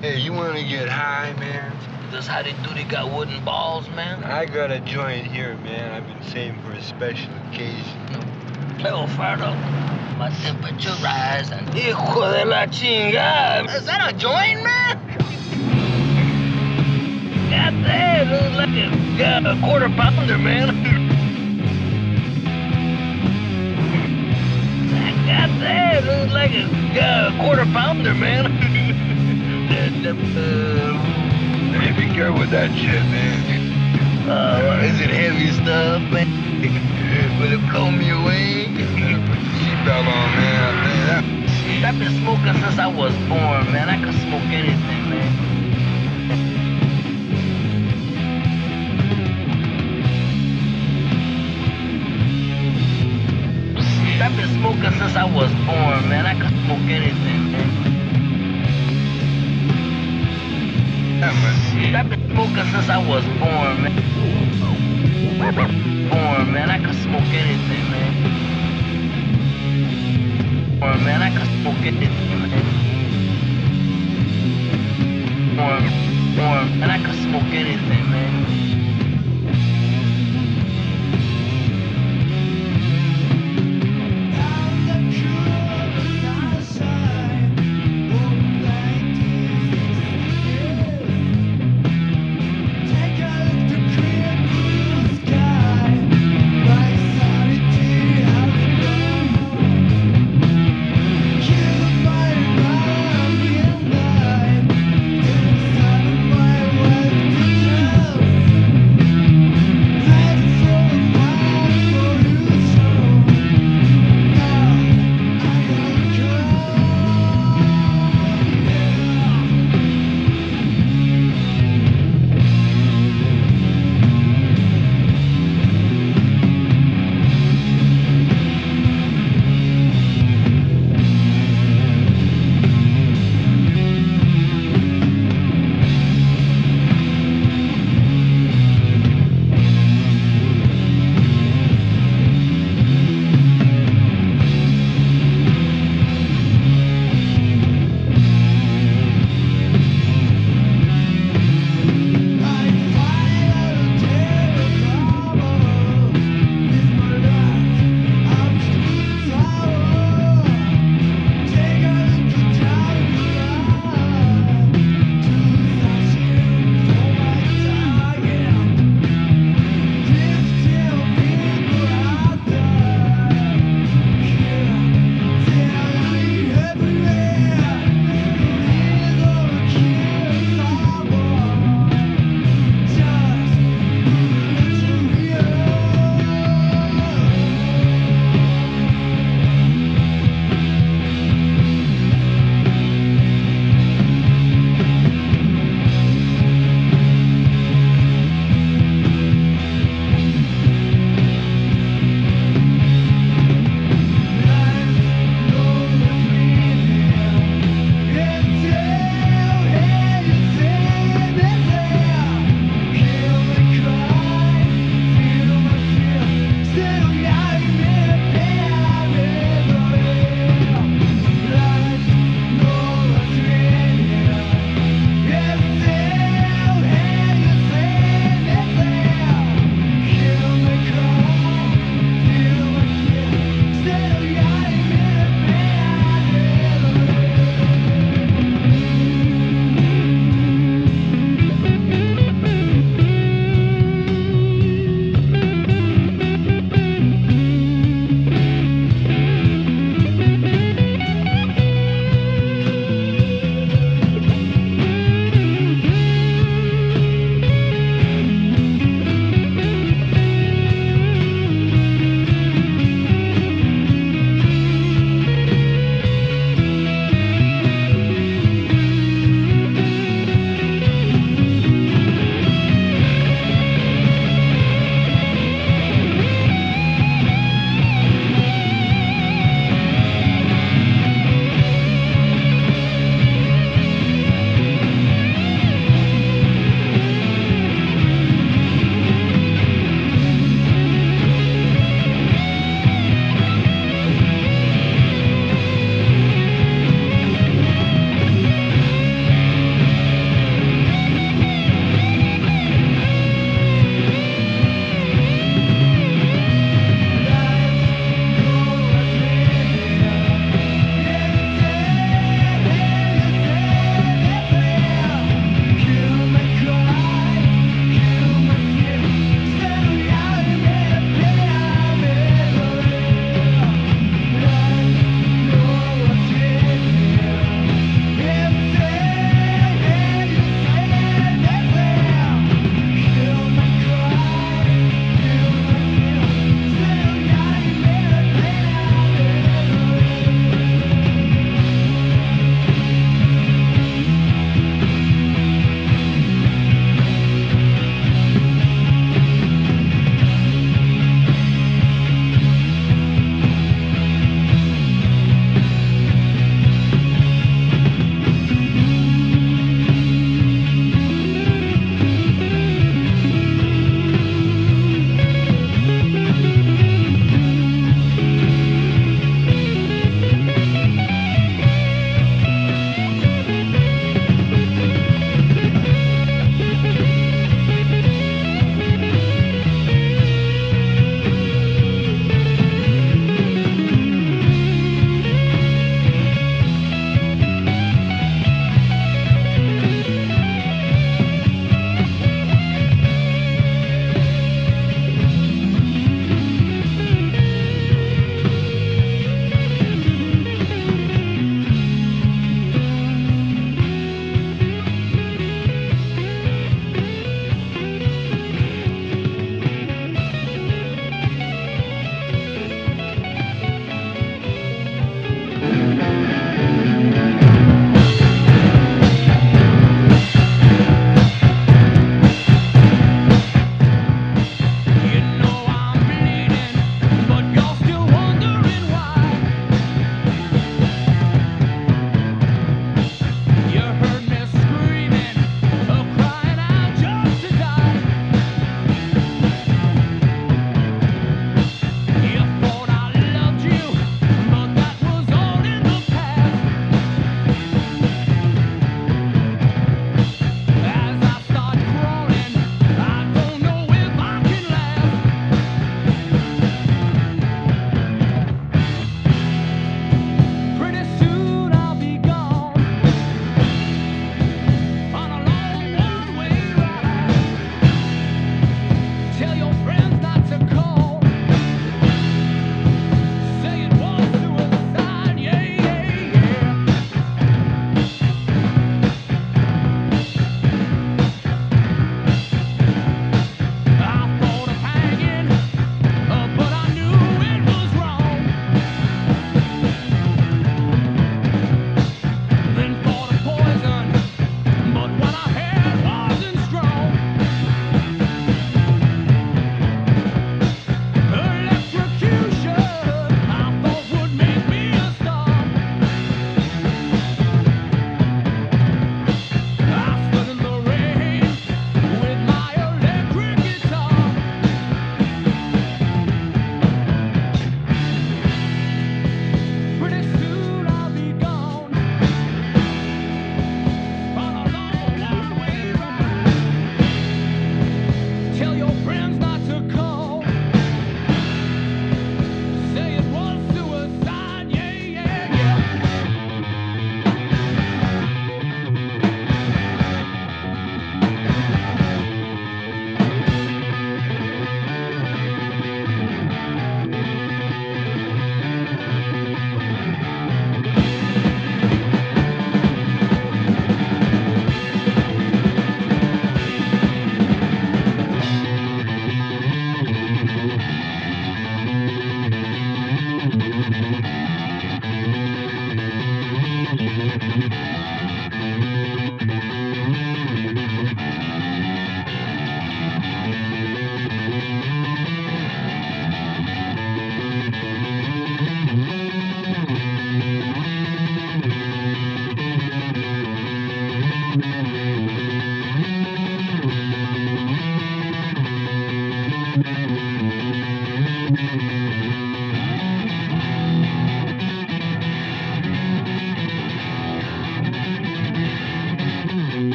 Hey, you wanna get high, man? This how they do they got wooden balls, man? I got a joint here, man. I've been saving for a special occasion. Play Hell, Fardo. My temperature rise and hijo de la chingada. Is that a joint, man? God damn, it looks like a, a quarter pounder, man. God damn, it looks like a, yeah, a quarter pounder, man. Hey, be careful with that shit, man. Uh, is it heavy stuff, man? Will it me away? Your seatbelt on, man. That. I've been smoking since I was born, man. I can smoke anything, man. I've been smoking since I was born, man. I can smoke anything, man. Yeah. I've been smoking since I was born, man. Born, man. I can smoke anything, man. Born, man. I can smoke anything, man. Born, born, man. I can smoke anything, man.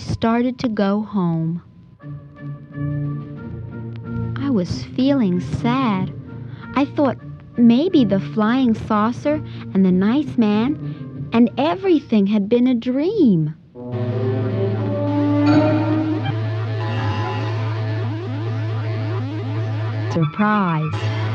Started to go home. I was feeling sad. I thought maybe the flying saucer and the nice man and everything had been a dream. Surprise.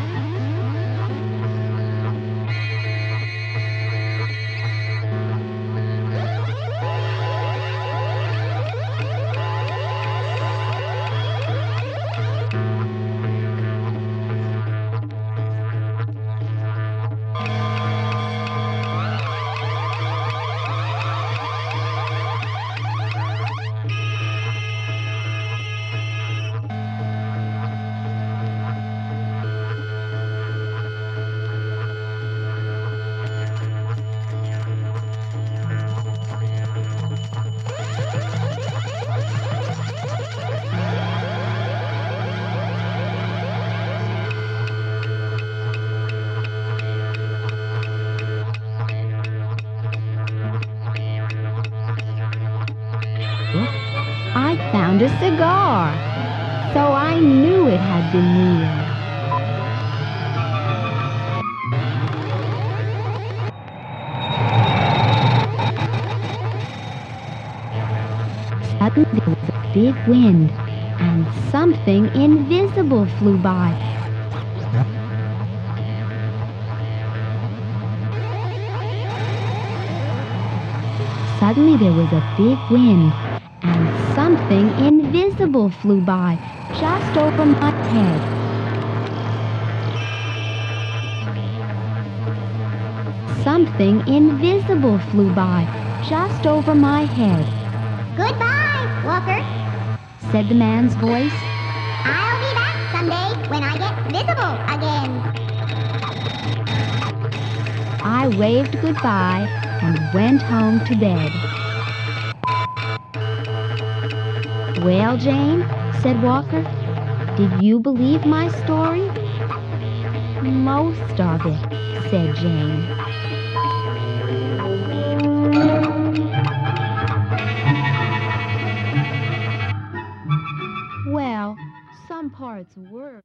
Found a cigar. So I knew it had been real. Suddenly there was a big wind, and something invisible flew by. Suddenly there was a big wind, something invisible flew by just over my head. Something invisible flew by just over my head, Goodbye, Walker. said the man's voice. I'll be back someday when I get visible again. I waved goodbye and went home to bed. Well, Jane, said Walker, did you believe my story? Most of it, said Jane. Well, some parts were.